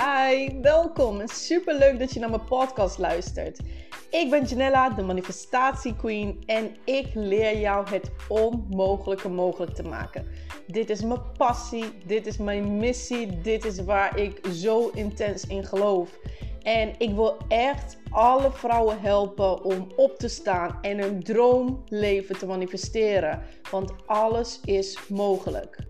Hi, welkom super leuk dat je naar mijn podcast luistert. Ik ben Janella, de Manifestatie Queen en ik leer jou het onmogelijke mogelijk te maken. Dit is mijn passie, dit is mijn missie, dit is waar ik zo intens in geloof. En ik wil echt alle vrouwen helpen om op te staan en hun droomleven te manifesteren. Want alles is mogelijk.